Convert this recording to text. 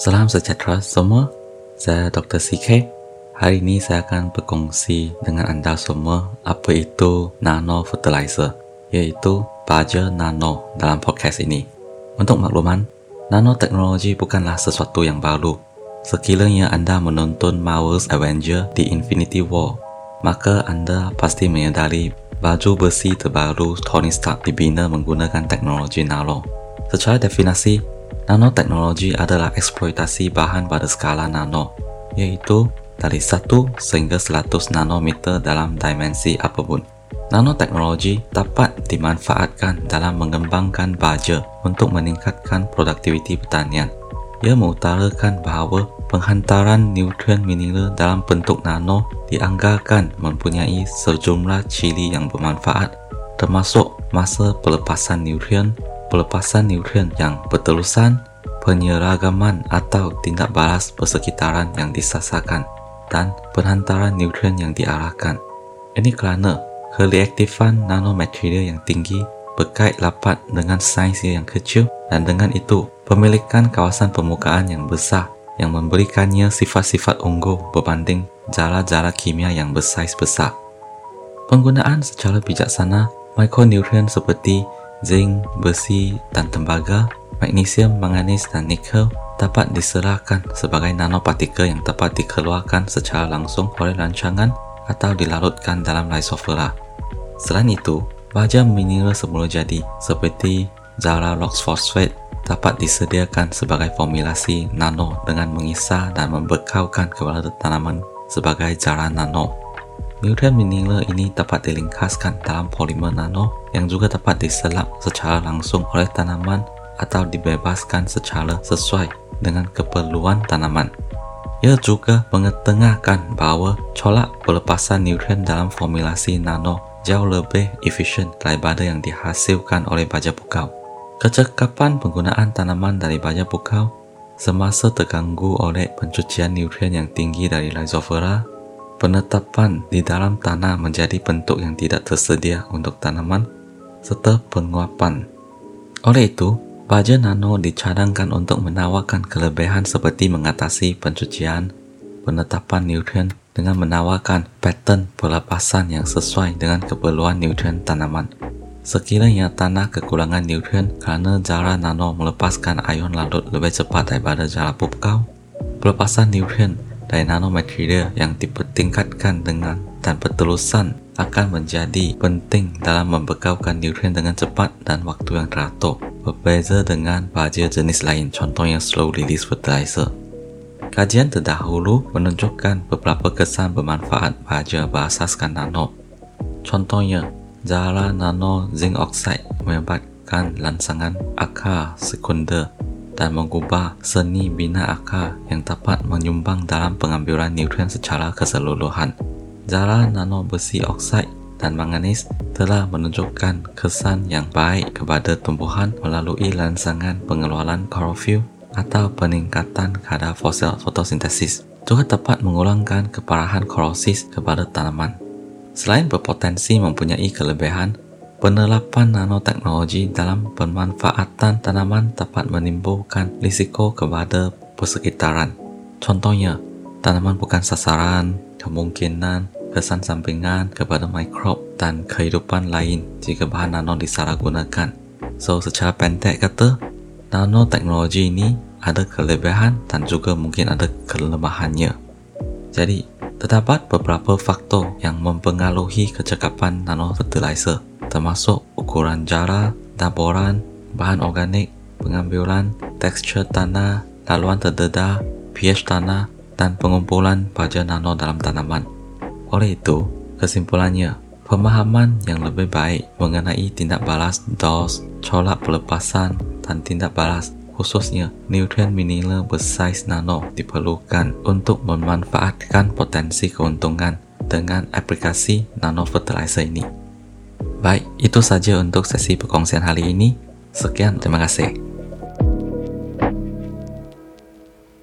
Salam sejahtera semua. Saya Dr. CK. Hari ini saya akan berkongsi dengan anda semua apa itu nano fertilizer, iaitu baja nano dalam podcast ini. Untuk makluman, nanoteknologi bukanlah sesuatu yang baru. Sekiranya anda menonton Marvel's Avenger di Infinity War, maka anda pasti menyadari baju besi terbaru Tony Stark dibina menggunakan teknologi nano. Secara definisi, nanoteknologi adalah eksploitasi bahan pada skala nano, yaitu dari 1 sehingga 100 nanometer dalam dimensi apapun. Nanoteknologi dapat dimanfaatkan dalam mengembangkan baja untuk meningkatkan produktiviti pertanian. Ia mengutarakan bahawa penghantaran nutrien mineral dalam bentuk nano dianggarkan mempunyai sejumlah ciri yang bermanfaat termasuk masa pelepasan nutrien, pelepasan nutrien yang berterusan, penyeragaman atau tindak balas persekitaran yang disasarkan dan penghantaran nutrien yang diarahkan. Ini kerana kereaktifan nanomaterial yang tinggi berkait rapat dengan saiz yang kecil dan dengan itu pemilikan kawasan permukaan yang besar yang memberikannya sifat-sifat unggul berbanding jala-jala kimia yang bersaiz besar. Penggunaan secara bijaksana mikronutrien seperti zinc, besi dan tembaga, magnesium, manganis dan nikel dapat diserahkan sebagai nanopartikel yang dapat dikeluarkan secara langsung oleh rancangan atau dilarutkan dalam lysophola. Selain itu, baja mineral semula jadi seperti Zara Rox Phosphate dapat disediakan sebagai formulasi nano dengan mengisar dan membekalkan kepada tanaman sebagai Zara Nano. Nutrien mineral ini dapat dilingkaskan dalam polimer nano yang juga dapat diselap secara langsung oleh tanaman atau dibebaskan secara sesuai dengan keperluan tanaman. Ia juga mengetengahkan bahawa colak pelepasan nutrien dalam formulasi nano jauh lebih efisien daripada yang dihasilkan oleh baja pukau. Kecekapan penggunaan tanaman dari baja pukau semasa terganggu oleh pencucian nutrien yang tinggi dari lysophola, penetapan di dalam tanah menjadi bentuk yang tidak tersedia untuk tanaman, serta penguapan. Oleh itu, baja nano dicadangkan untuk menawarkan kelebihan seperti mengatasi pencucian, penetapan nutrien dengan menawarkan pattern pelepasan yang sesuai dengan keperluan nutrien tanaman. Sekiranya tanah kekurangan nutrien kerana jara nano melepaskan ion larut lebih cepat daripada jara pupkau, pelepasan nutrien dari nanomaterial yang dipertingkatkan dengan dan berterusan akan menjadi penting dalam membekalkan nutrien dengan cepat dan waktu yang teratur berbeza dengan baja jenis lain contohnya slow release fertilizer. Kajian terdahulu menunjukkan beberapa kesan bermanfaat baja berasaskan nano. Contohnya, Zara Nano Zinc Oxide menyebabkan lansangan akar sekunder dan mengubah seni bina akar yang dapat menyumbang dalam pengambilan nutrien secara keseluruhan. Zara Nano Besi Oxide dan manganis telah menunjukkan kesan yang baik kepada tumbuhan melalui lansangan pengeluaran klorofil atau peningkatan kadar fosil fotosintesis juga dapat mengurangkan keparahan korosis kepada tanaman. Selain berpotensi mempunyai kelebihan, penerapan nanoteknologi dalam pemanfaatan tanaman dapat menimbulkan risiko kepada persekitaran. Contohnya, tanaman bukan sasaran, kemungkinan kesan sampingan kepada mikrob dan kehidupan lain jika bahan nano disalahgunakan. So, secara pendek kata, nanoteknologi ini ada kelebihan dan juga mungkin ada kelemahannya. Jadi, terdapat beberapa faktor yang mempengaruhi kecekapan nanofertilizer termasuk ukuran jara, daboran, bahan organik, pengambilan, tekstur tanah, laluan terdedah, pH tanah, dan pengumpulan baja nano dalam tanaman. Oleh itu, kesimpulannya, pemahaman yang lebih baik mengenai tindak balas dos, colak pelepasan, dan tindak balas khususnya nutrien mineral bersaiz nano diperlukan untuk memanfaatkan potensi keuntungan dengan aplikasi nano fertilizer ini. Baik, itu saja untuk sesi perkongsian hari ini. Sekian, terima kasih.